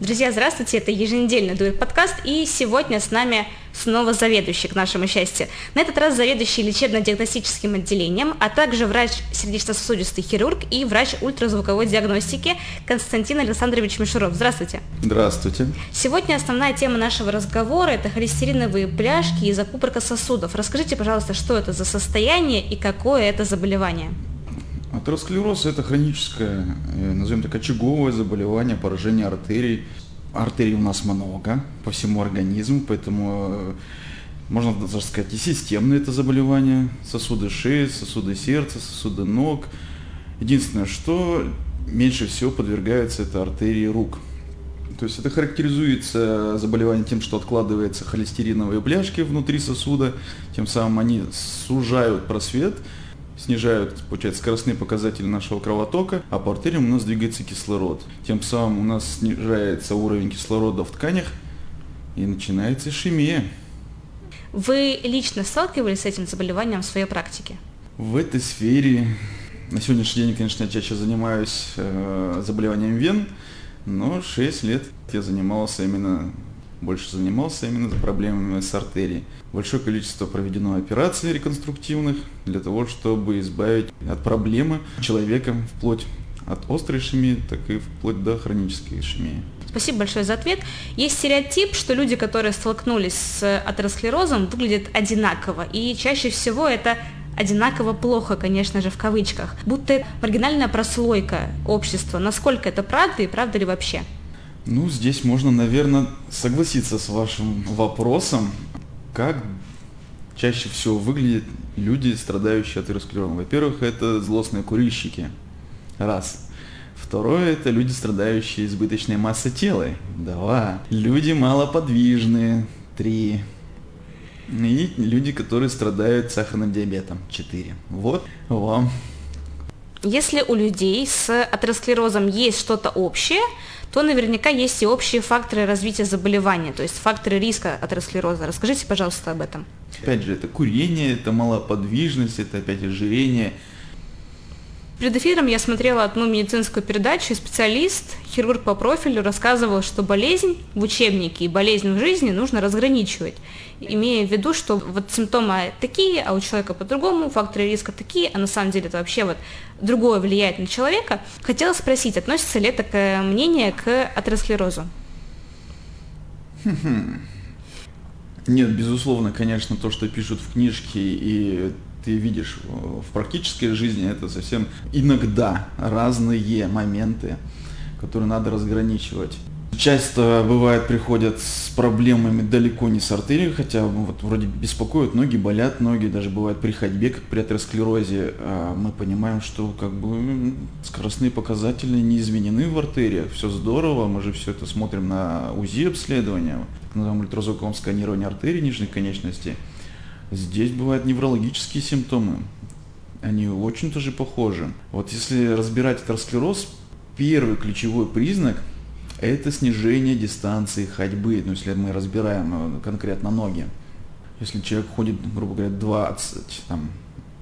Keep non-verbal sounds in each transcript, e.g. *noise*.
Друзья, здравствуйте, это еженедельный дуэт подкаст, и сегодня с нами снова заведующий, к нашему счастью. На этот раз заведующий лечебно-диагностическим отделением, а также врач сердечно-сосудистый хирург и врач ультразвуковой диагностики Константин Александрович Мишуров. Здравствуйте. Здравствуйте. Сегодня основная тема нашего разговора – это холестериновые бляшки и закупорка сосудов. Расскажите, пожалуйста, что это за состояние и какое это заболевание? Атеросклероз – это хроническое, э, назовем так, очаговое заболевание, поражение артерий. Артерий у нас много по всему организму, поэтому э, можно даже сказать и системное это заболевание. Сосуды шеи, сосуды сердца, сосуды ног. Единственное, что меньше всего подвергаются это артерии рук. То есть это характеризуется заболевание тем, что откладываются холестериновые бляшки внутри сосуда, тем самым они сужают просвет, снижают, получается, скоростные показатели нашего кровотока, а по артериям у нас двигается кислород. Тем самым у нас снижается уровень кислорода в тканях и начинается ишемия. Вы лично сталкивались с этим заболеванием в своей практике? В этой сфере на сегодняшний день, конечно, я чаще занимаюсь э, заболеванием вен, но 6 лет я занимался именно больше занимался именно проблемами с артерией. Большое количество проведено операций реконструктивных для того, чтобы избавить от проблемы человека вплоть от острой ишемии, так и вплоть до хронической ишемии. Спасибо большое за ответ. Есть стереотип, что люди, которые столкнулись с атеросклерозом, выглядят одинаково. И чаще всего это одинаково плохо, конечно же, в кавычках. Будто маргинальная прослойка общества. Насколько это правда и правда ли вообще? Ну, здесь можно, наверное, согласиться с вашим вопросом, как чаще всего выглядят люди, страдающие атеросклерозом. Во-первых, это злостные курильщики. Раз. Второе – это люди, страдающие избыточной массой тела. Два. Люди малоподвижные. Три. И люди, которые страдают сахарным диабетом. Четыре. Вот вам. Если у людей с атеросклерозом есть что-то общее, то наверняка есть и общие факторы развития заболевания, то есть факторы риска атеросклероза. Расскажите, пожалуйста, об этом. Опять же, это курение, это малоподвижность, это опять ожирение, Перед эфиром я смотрела одну медицинскую передачу, и специалист, хирург по профилю, рассказывал, что болезнь в учебнике и болезнь в жизни нужно разграничивать, имея в виду, что вот симптомы такие, а у человека по-другому, факторы риска такие, а на самом деле это вообще вот другое влияет на человека. Хотела спросить, относится ли к мнение к атеросклерозу? Нет, безусловно, конечно, то, что пишут в книжке и ты видишь в практической жизни, это совсем иногда разные моменты, которые надо разграничивать. Часто бывает приходят с проблемами далеко не с артерией, хотя вот вроде беспокоят ноги, болят ноги, даже бывает при ходьбе, как при атеросклерозе. А мы понимаем, что как бы скоростные показатели не изменены в артериях, все здорово, мы же все это смотрим на УЗИ обследования, так называемом ультразвуковом сканировании артерий нижних конечностей. Здесь бывают неврологические симптомы. Они очень тоже похожи. Вот если разбирать атеросклероз, первый ключевой признак – это снижение дистанции ходьбы. Ну, если мы разбираем э, конкретно ноги. Если человек ходит, грубо говоря, 20 там,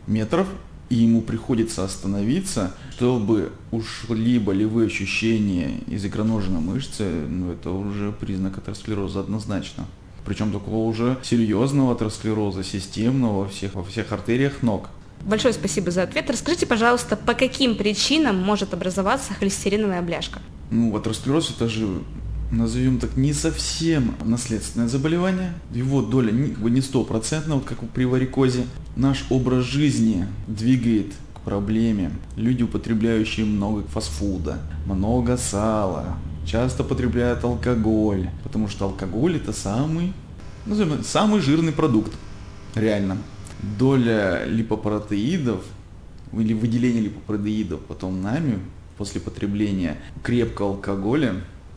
метров, и ему приходится остановиться, чтобы ушли болевые ощущения из икроножной мышцы, ну, это уже признак атеросклероза однозначно причем такого уже серьезного атеросклероза, системного во всех, во всех артериях ног. Большое спасибо за ответ. Расскажите, пожалуйста, по каким причинам может образоваться холестериновая бляшка? Ну, атеросклероз это же назовем так, не совсем наследственное заболевание. Его доля не, как бы не стопроцентная, вот как при варикозе. Наш образ жизни двигает к проблеме. Люди, употребляющие много фастфуда, много сала, часто потребляют алкоголь, потому что алкоголь это самый, назовем, самый жирный продукт, реально. Доля липопротеидов или выделение липопротеидов потом нами после потребления крепкого алкоголя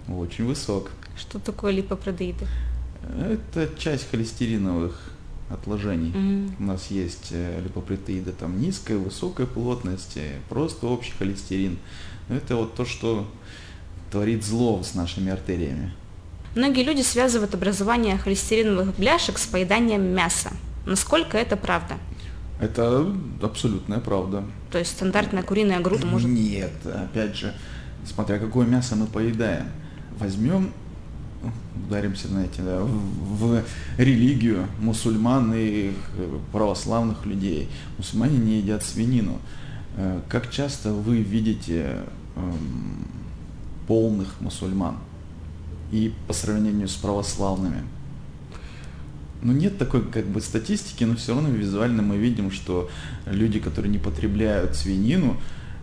очень высок. Что такое липопротеиды? Это часть холестериновых отложений. Mm-hmm. У нас есть э, липопротеиды там низкой, высокой плотности, просто общий холестерин. Это вот то, что творит зло с нашими артериями. Многие люди связывают образование холестериновых бляшек с поеданием мяса. Насколько это правда? Это абсолютная правда. То есть стандартная куриная грудка может... Нет, опять же, смотря какое мясо мы поедаем. Возьмем, ударимся, знаете, да, в, в религию мусульман и православных людей. Мусульмане не едят свинину. Э, как часто вы видите эм, полных мусульман и по сравнению с православными? Ну, нет такой как бы статистики, но все равно визуально мы видим, что люди, которые не потребляют свинину,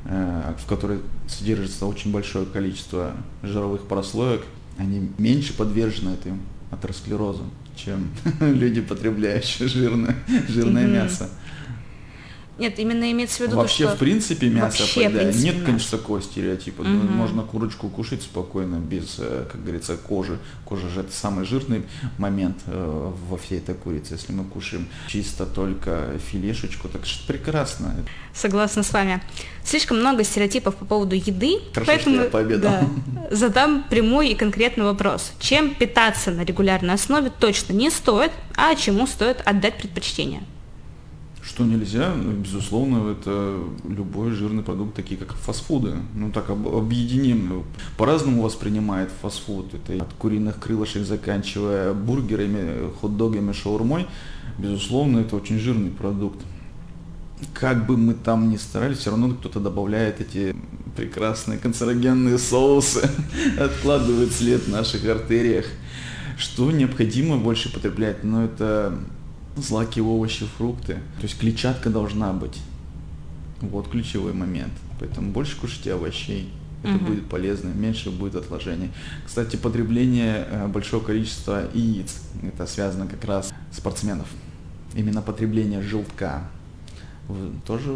э, в которой содержится очень большое количество жировых прослоек, они меньше подвержены этому атеросклерозу, чем *laughs* люди, потребляющие жирное, жирное mm-hmm. мясо. Нет, именно имеется в виду Вообще, то, что... в принципе, мясо Вообще, поедая. принципе, Нет, мясо. конечно, такого стереотипа. Угу. Можно курочку кушать спокойно, без, э, как говорится, кожи. Кожа же это самый жирный момент э, во всей этой курице. Если мы кушаем чисто только филешечку, так что прекрасно. Согласна с вами. Слишком много стереотипов по поводу еды, Хорошо, поэтому что я пообедал. да, задам прямой и конкретный вопрос. Чем питаться на регулярной основе точно не стоит, а чему стоит отдать предпочтение? Что нельзя, ну, безусловно, это любой жирный продукт, такие как фастфуды. Ну так об- объединим. По-разному воспринимает фастфуд. Это от куриных крылышек, заканчивая бургерами, хот-догами, шаурмой. Безусловно, это очень жирный продукт. Как бы мы там ни старались, все равно кто-то добавляет эти прекрасные канцерогенные соусы, *laughs* откладывает след в наших артериях. Что необходимо больше потреблять? Ну, это злаки, овощи, фрукты. То есть клетчатка должна быть. Вот ключевой момент. Поэтому больше кушайте овощей. Это Мгм. будет полезно, меньше будет отложений. Кстати, потребление э, большого количества яиц, это связано как раз спортсменов. Именно потребление желтка тоже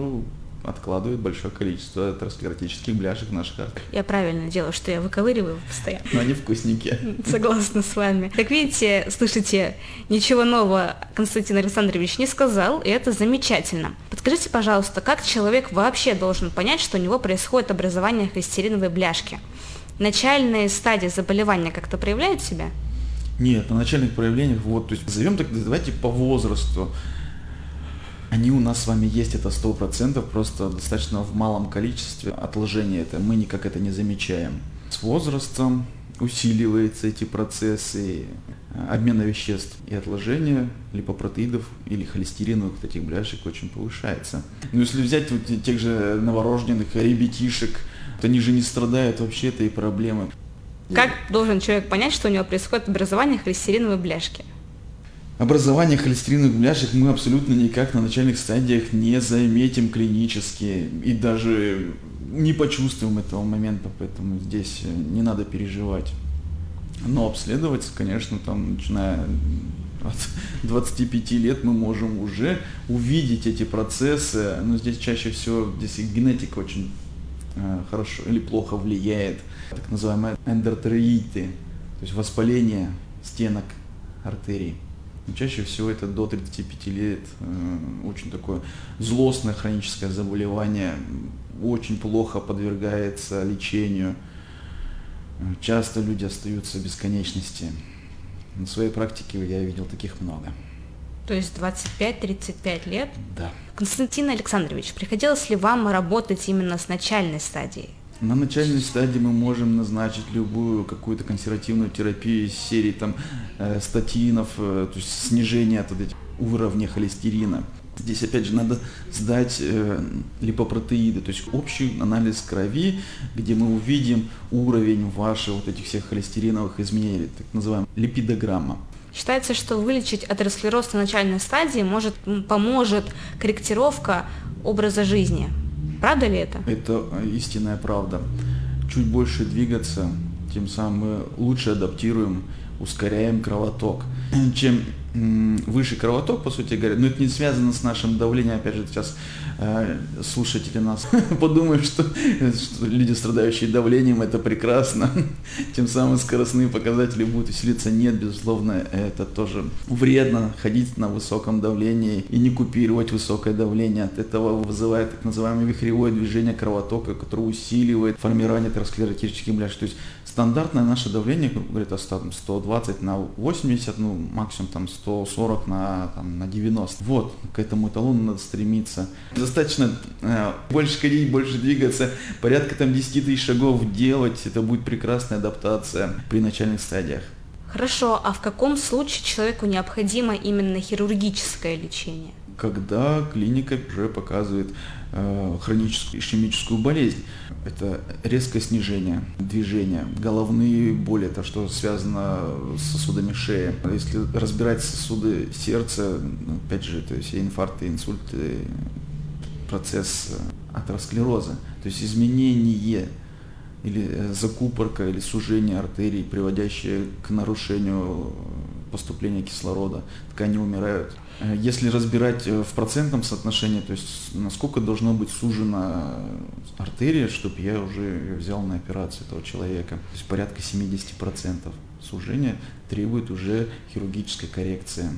откладывает большое количество атеросклеротических бляшек в наших артериях. Я правильно делаю, что я выковыриваю постоянно. Но они вкусненькие. *laughs* Согласна с вами. Как видите, слышите, ничего нового Константин Александрович не сказал, и это замечательно. Подскажите, пожалуйста, как человек вообще должен понять, что у него происходит образование холестериновой бляшки? Начальные стадии заболевания как-то проявляют себя? Нет, на начальных проявлениях, вот, то есть назовем так, давайте по возрасту. Они у нас с вами есть, это сто процентов, просто достаточно в малом количестве отложения это, мы никак это не замечаем. С возрастом усиливаются эти процессы э, обмена веществ и отложения липопротеидов или холестериновых этих бляшек очень повышается. Но если взять вот тех же новорожденных ребятишек, то они же не страдают вообще этой проблемы. Как должен человек понять, что у него происходит образование холестериновой бляшки? Образование холестериновых бляшек мы абсолютно никак на начальных стадиях не заметим клинически и даже не почувствуем этого момента, поэтому здесь не надо переживать. Но обследовать, конечно, там, начиная от *laughs* 25 лет мы можем уже увидеть эти процессы, но здесь чаще всего здесь генетика очень э, хорошо или плохо влияет, так называемые эндотероиды, то есть воспаление стенок артерий. Чаще всего это до 35 лет, э, очень такое злостное хроническое заболевание, очень плохо подвергается лечению. Часто люди остаются в бесконечности. На своей практике я видел таких много. То есть 25-35 лет. Да. Константин Александрович, приходилось ли вам работать именно с начальной стадией? На начальной стадии мы можем назначить любую какую-то консервативную терапию из серии там э, статинов, э, то есть снижение от этих уровня холестерина. Здесь опять же надо сдать э, липопротеиды, то есть общий анализ крови, где мы увидим уровень ваших вот этих всех холестериновых изменений, так называемая липидограмма. Считается, что вылечить атеросклероз на начальной стадии может, поможет корректировка образа жизни. Правда ли это? Это истинная правда. Чуть больше двигаться, тем самым мы лучше адаптируем, ускоряем кровоток. Чем выше кровоток, по сути говоря, но это не связано с нашим давлением, опять же, сейчас э, слушатели нас *laughs* подумают, что, что люди, страдающие давлением, это прекрасно, *laughs* тем самым скоростные показатели будут усилиться. Нет, безусловно, это тоже вредно ходить на высоком давлении и не купировать высокое давление. От этого вызывает так называемое вихревое движение кровотока, которое усиливает формирование атеросклеротических бляшек. То есть стандартное наше давление, 100, 120 на 80, ну, максимум там 140 на, там, на 90. Вот, к этому эталону надо стремиться. Достаточно э, больше ходить, больше двигаться, порядка там 10 тысяч шагов делать, это будет прекрасная адаптация при начальных стадиях. Хорошо, а в каком случае человеку необходимо именно хирургическое лечение? Когда клиника уже показывает хроническую ишемическую болезнь. Это резкое снижение движения, головные боли, это что связано с сосудами шеи. Если разбирать сосуды сердца, опять же, это все инфаркты, инсульты, процесс атеросклероза, то есть изменение или э, закупорка или сужение артерий, приводящее к нарушению поступления кислорода, ткани умирают. Э, если разбирать э, в процентном соотношении, то есть насколько должно быть сужена артерия, чтобы я уже взял на операцию этого человека, то есть порядка 70% сужения требует уже хирургической коррекции.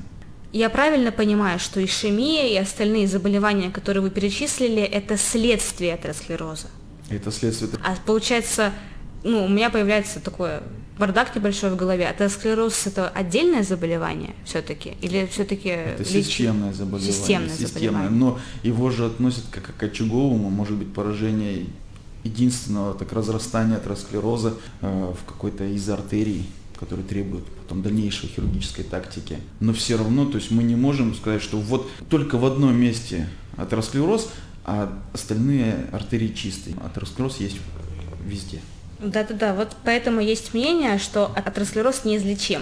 Я правильно понимаю, что ишемия и остальные заболевания, которые вы перечислили, это следствие атеросклероза? Это следствие. А получается, ну, у меня появляется такое бардак небольшой в голове. Атеросклероз это отдельное заболевание все-таки? Или все-таки Это леч... системное заболевание. Системное, системное заболевание. Но его же относят как к очаговому, может быть, поражение единственного так разрастания атеросклероза э, в какой-то из артерий который требует потом дальнейшей хирургической тактики. Но все равно, то есть мы не можем сказать, что вот только в одном месте атеросклероз, а остальные артерии чистые. Атеросклероз есть везде. Да-да-да, вот поэтому есть мнение, что атеросклероз неизлечим.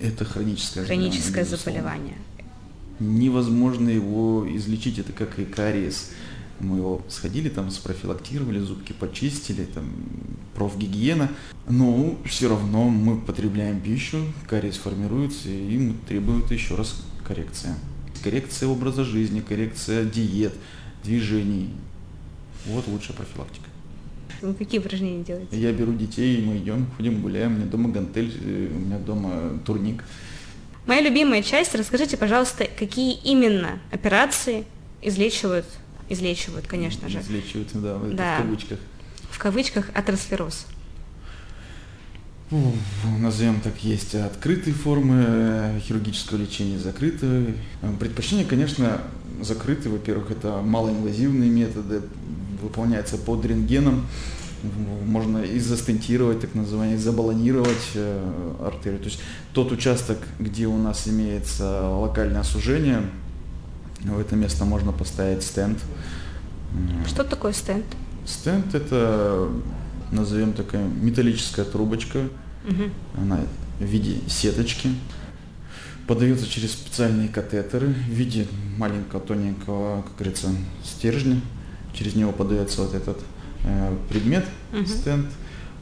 Это хроническое, хроническое заболевание. Невозможно его излечить, это как и кариес. Мы его сходили, там спрофилактировали, зубки почистили, там профгигиена. Но все равно мы потребляем пищу, кариес формируется, и требует еще раз коррекция. Коррекция образа жизни, коррекция диет, движений. Вот лучшая профилактика. Вы какие упражнения делаете? Я беру детей, мы идем, ходим, гуляем. У меня дома гантель, у меня дома турник. Моя любимая часть. Расскажите, пожалуйста, какие именно операции излечивают, излечивают, конечно же. Излечивают, да, да. в кавычках. В кавычках атеросклероз. Назовем так, есть открытые формы э, хирургического лечения, закрытые. Предпочтение, конечно, закрытые. Во-первых, это малоинвазивные методы, выполняется под рентгеном. Можно и застентировать, так называемое, забаллонировать э, артерию. То есть тот участок, где у нас имеется локальное осужение, в это место можно поставить стенд. Что такое стенд? Стенд это, назовем такая металлическая трубочка. Угу. Она в виде сеточки. Подается через специальные катетеры в виде маленького тоненького, как говорится, стержня через него подается вот этот э, предмет, угу. стенд,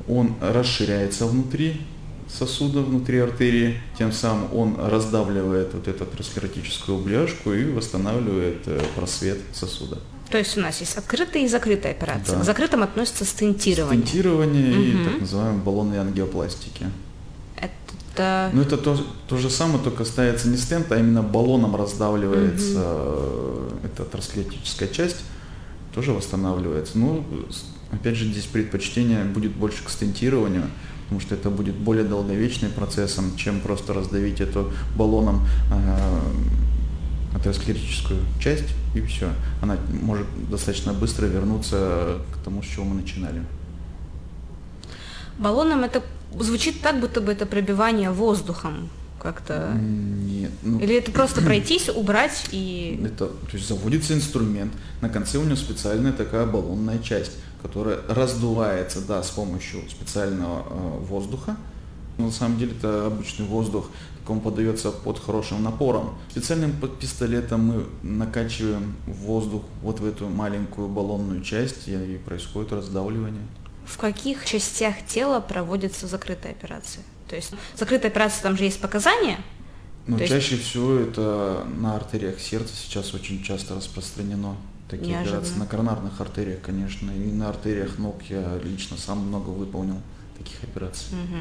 он расширяется внутри сосуда, внутри артерии, тем самым он раздавливает вот эту атеросклеротическую бляшку и восстанавливает э, просвет сосуда. То есть у нас есть открытая и закрытая операция. Да. К закрытым относится стентирование. Стентирование угу. и так называемые баллонные ангиопластики. Это... Ну это то, то же самое, только ставится не стенд, а именно баллоном раздавливается угу. эта атеросклеротическая часть тоже восстанавливается. Ну, опять же, здесь предпочтение будет больше к стентированию, потому что это будет более долговечным процессом, чем просто раздавить эту баллоном э, атеросклерическую часть, и все. Она может достаточно быстро вернуться к тому, с чего мы начинали. Баллоном это звучит так, будто бы это пробивание воздухом как-то? Нет. Ну, Или это просто *clears throat* пройтись, убрать и... Это, то есть заводится инструмент, на конце у него специальная такая баллонная часть, которая раздувается, да, с помощью специального э, воздуха. На самом деле это обычный воздух, так он подается под хорошим напором. Специальным пистолетом мы накачиваем воздух вот в эту маленькую баллонную часть, и происходит раздавливание. В каких частях тела проводится закрытая операция? То есть закрытая операция, там же есть показания. Ну, То чаще есть... всего это на артериях сердца сейчас очень часто распространено. Такие Неожиданно. операции. На коронарных артериях, конечно, и на артериях ног я лично сам много выполнил таких операций. Угу.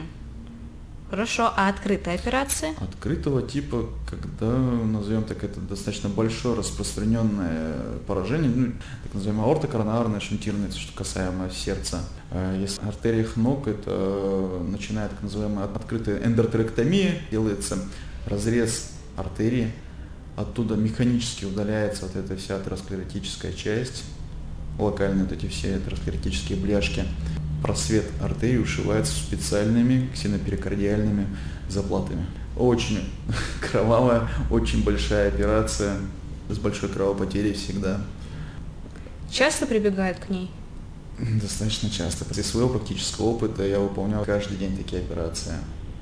Хорошо, а открытые операции? Открытого типа, когда, назовем так, это достаточно большое распространенное поражение, ну, так называемое аортокоронарное шунтирование, что касаемо сердца. А если артериях ног, это начинает так называемая открытая эндотректомия, делается разрез артерии, оттуда механически удаляется вот эта вся атеросклеротическая часть, локальные вот эти все атеросклеротические бляшки просвет артерии ушивается специальными ксеноперикардиальными заплатами. Очень *laughs* кровавая, очень большая операция с большой кровопотерей всегда. Часто прибегают к ней? Достаточно часто. Из своего практического опыта я выполнял каждый день такие операции.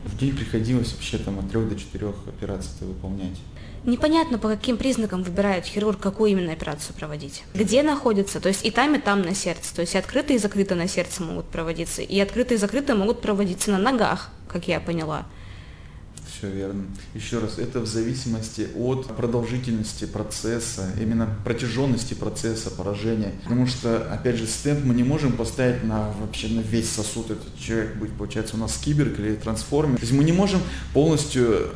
В день приходилось вообще там от трех до четырех операций выполнять. Непонятно, по каким признакам выбирает хирург, какую именно операцию проводить. Где находится, то есть и там, и там на сердце. То есть и открытые, и закрытые на сердце могут проводиться, и открытые, и закрытые могут проводиться на ногах, как я поняла. Все верно. Еще раз, это в зависимости от продолжительности процесса, именно протяженности процесса поражения. Потому что, опять же, стенд мы не можем поставить на вообще на весь сосуд. Этот человек будет, получается, у нас киберг или трансформер. То есть мы не можем полностью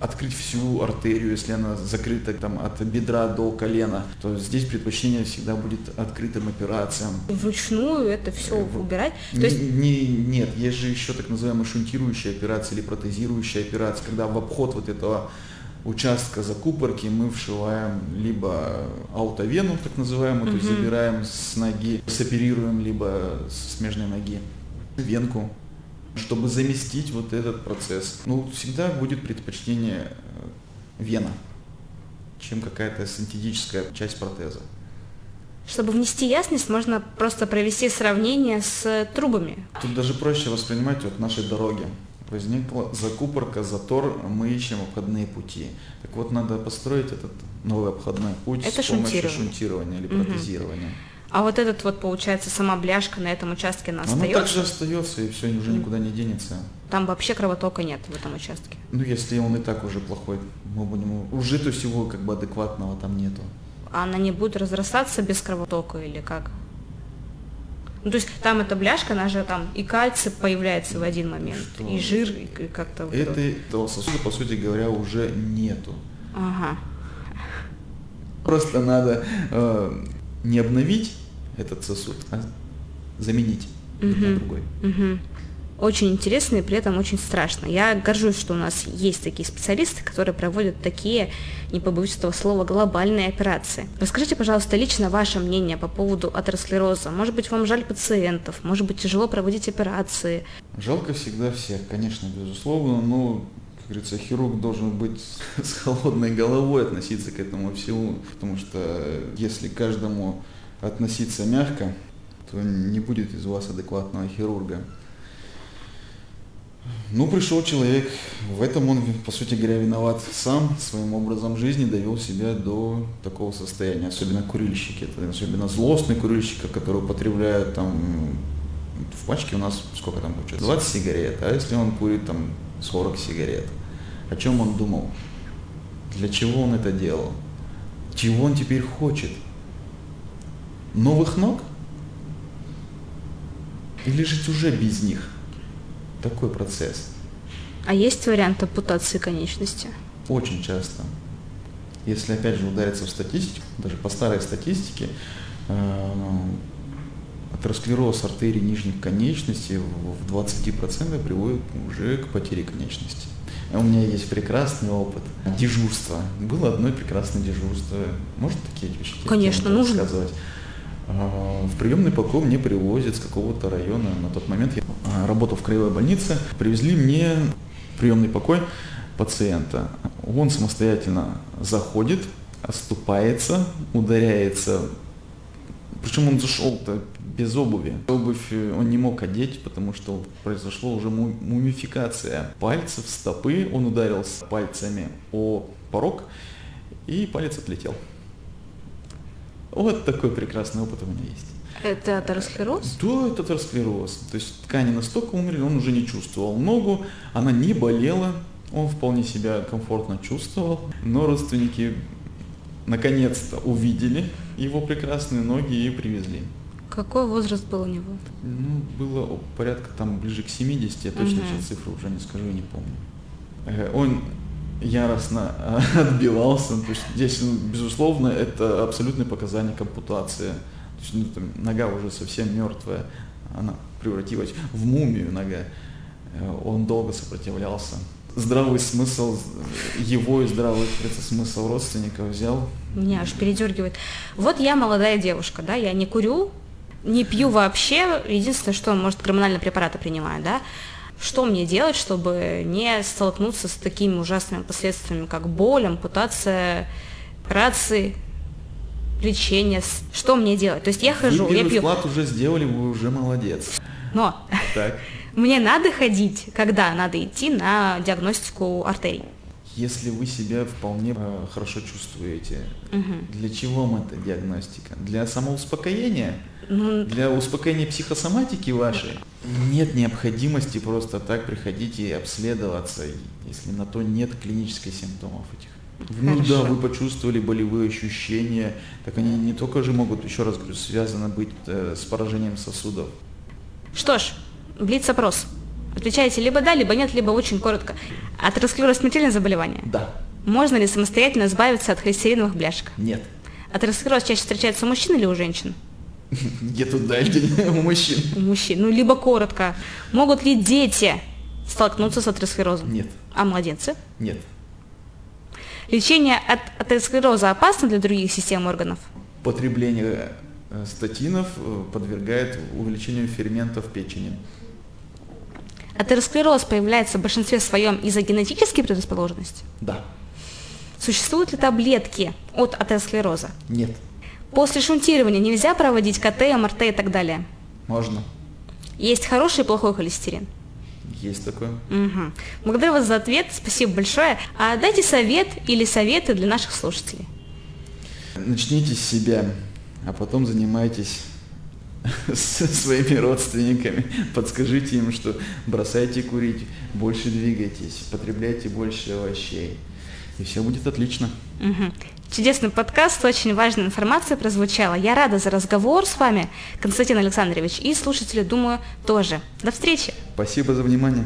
открыть всю артерию, если она закрыта там, от бедра до колена, то здесь предпочтение всегда будет открытым операциям. Вручную это все э, убирать? То есть... не, нет, есть же еще так называемая шунтирующая операция или протезирующая операция, когда в обход вот этого участка закупорки мы вшиваем либо аутовену, так называемую, угу. то есть забираем с ноги, соперируем, либо с смежной ноги венку чтобы заместить вот этот процесс. Ну, всегда будет предпочтение э, вена, чем какая-то синтетическая часть протеза. Чтобы внести ясность, можно просто провести сравнение с трубами. Тут даже проще воспринимать вот наши дороги. Возникла закупорка, затор, мы ищем обходные пути. Так вот, надо построить этот новый обходной путь Это с помощью шунтирования или протезирования. Угу. А вот этот вот, получается, сама бляшка на этом участке, она, остается? Она также остается, и все, уже никуда не денется. Там вообще кровотока нет в этом участке? Ну, если он и так уже плохой, мы будем... Уже то всего как бы адекватного там нету. А она не будет разрастаться без кровотока или как? Ну, то есть там эта бляшка, она же там и кальций появляется в один момент, Что? и жир, и как-то... Вот это, этого сосуда, по сути говоря, уже нету. Ага. Просто надо э, не обновить этот сосуд, а заменить угу. на другой. Угу. Очень интересно и при этом очень страшно. Я горжусь, что у нас есть такие специалисты, которые проводят такие, не побоюсь этого слова, глобальные операции. Расскажите, пожалуйста, лично ваше мнение по поводу атеросклероза. Может быть, вам жаль пациентов, может быть, тяжело проводить операции? Жалко всегда всех, конечно, безусловно, но как говорится, хирург должен быть с холодной головой относиться к этому всему, потому что если каждому относиться мягко, то не будет из вас адекватного хирурга. Ну, пришел человек, в этом он, по сути говоря, виноват. Сам, своим образом жизни довел себя до такого состояния, особенно курильщики, это особенно злостные курильщики, которые употребляют там, в пачке у нас сколько там получается, 20 сигарет, а если он курит там 40 сигарет, о чем он думал, для чего он это делал, чего он теперь хочет – новых ног? Или жить уже без них? Такой процесс. А есть вариант ампутации конечности? Очень часто. Если опять же удариться в статистику, даже по старой статистике, э, атеросклероз артерий нижних конечностей в 20% приводит уже к потере конечности. У меня есть прекрасный опыт дежурства. Было одно прекрасное дежурство. Можно такие вещи? Конечно, нужно. Рассказывать? А, в приемный покой мне привозят с какого-то района. На тот момент я а, работал в краевой больнице. Привезли мне приемный покой пациента. Он самостоятельно заходит, оступается, ударяется. Причем он зашел-то без обуви. Обувь он не мог одеть, потому что произошла уже мумификация пальцев, стопы. Он ударился пальцами о порог, и палец отлетел. Вот такой прекрасный опыт у меня есть. Это атеросклероз? Да, это атеросклероз. То есть ткани настолько умерли, он уже не чувствовал ногу, она не болела, он вполне себя комфортно чувствовал, но родственники наконец-то увидели его прекрасные ноги и привезли. Какой возраст был у него? Ну, было порядка там ближе к 70, я точно Мгм. сейчас цифру уже не скажу, не помню. Э, Он яростно *laughs* отбивался, то есть здесь, ну, безусловно, это абсолютное показание к ампутации. То есть ну, там нога уже совсем мертвая, она превратилась в мумию нога. Э, Он долго сопротивлялся. Здравый смысл его и здравый смысл родственников взял. Меня аж передергивает. Вот я молодая девушка, да, я не курю, не пью вообще, единственное, что, может, гормональные препараты принимаю, да. Что мне делать, чтобы не столкнуться с такими ужасными последствиями, как боль, ампутация, операции, лечение? Что мне делать? То есть я хожу, Вы я пью. вклад уже сделали, вы уже молодец. Но Так. *laughs* мне надо ходить, когда надо идти на диагностику артерий. Если вы себя вполне э, хорошо чувствуете, для чего вам эта диагностика? Для самоуспокоения? Ну, Для успокоения психосоматики вашей? Нет необходимости просто так приходить и обследоваться, если на то нет клинических симптомов этих. Ну да, вы почувствовали болевые ощущения, так они не только же могут, еще раз говорю, связаны быть э, с поражением сосудов. Что ж, блиц-опрос. Отвечаете либо да, либо нет, либо очень коротко. Атеросклероз смертельное заболевание? Да, Можно ли самостоятельно избавиться от холестериновых бляшек? нет. Атеросклероз чаще встречается у мужчин или у женщин? *laughs* Где тут дальше *laughs* у мужчин? У мужчин. Ну, либо коротко. Могут ли дети столкнуться с атеросклерозом? Нет, А младенцы? нет. Лечение от атеросклероза опасно для других систем органов? Потребление э, статинов э, подвергает увеличению ферментов печени. Атеросклероз появляется в большинстве своем из-за генетической предрасположенности? Да, Существуют ли таблетки от атеросклероза? нет, После шунтирования нельзя проводить КТ, МРТ и так далее. можно. Есть хороший и плохой холестерин. Есть такое. Мгм. Благодарю вас за ответ, спасибо большое. А дайте совет или советы для наших слушателей. Начните с себя, а потом занимайтесь *laughs* со своими родственниками. Подскажите им, что бросайте курить, больше двигайтесь, потребляйте больше овощей. И все будет отлично. Мгм. Чудесный подкаст, очень важная информация прозвучала. Я рада за разговор с вами, Константин Александрович, и слушатели, думаю, тоже. До встречи! Спасибо за внимание.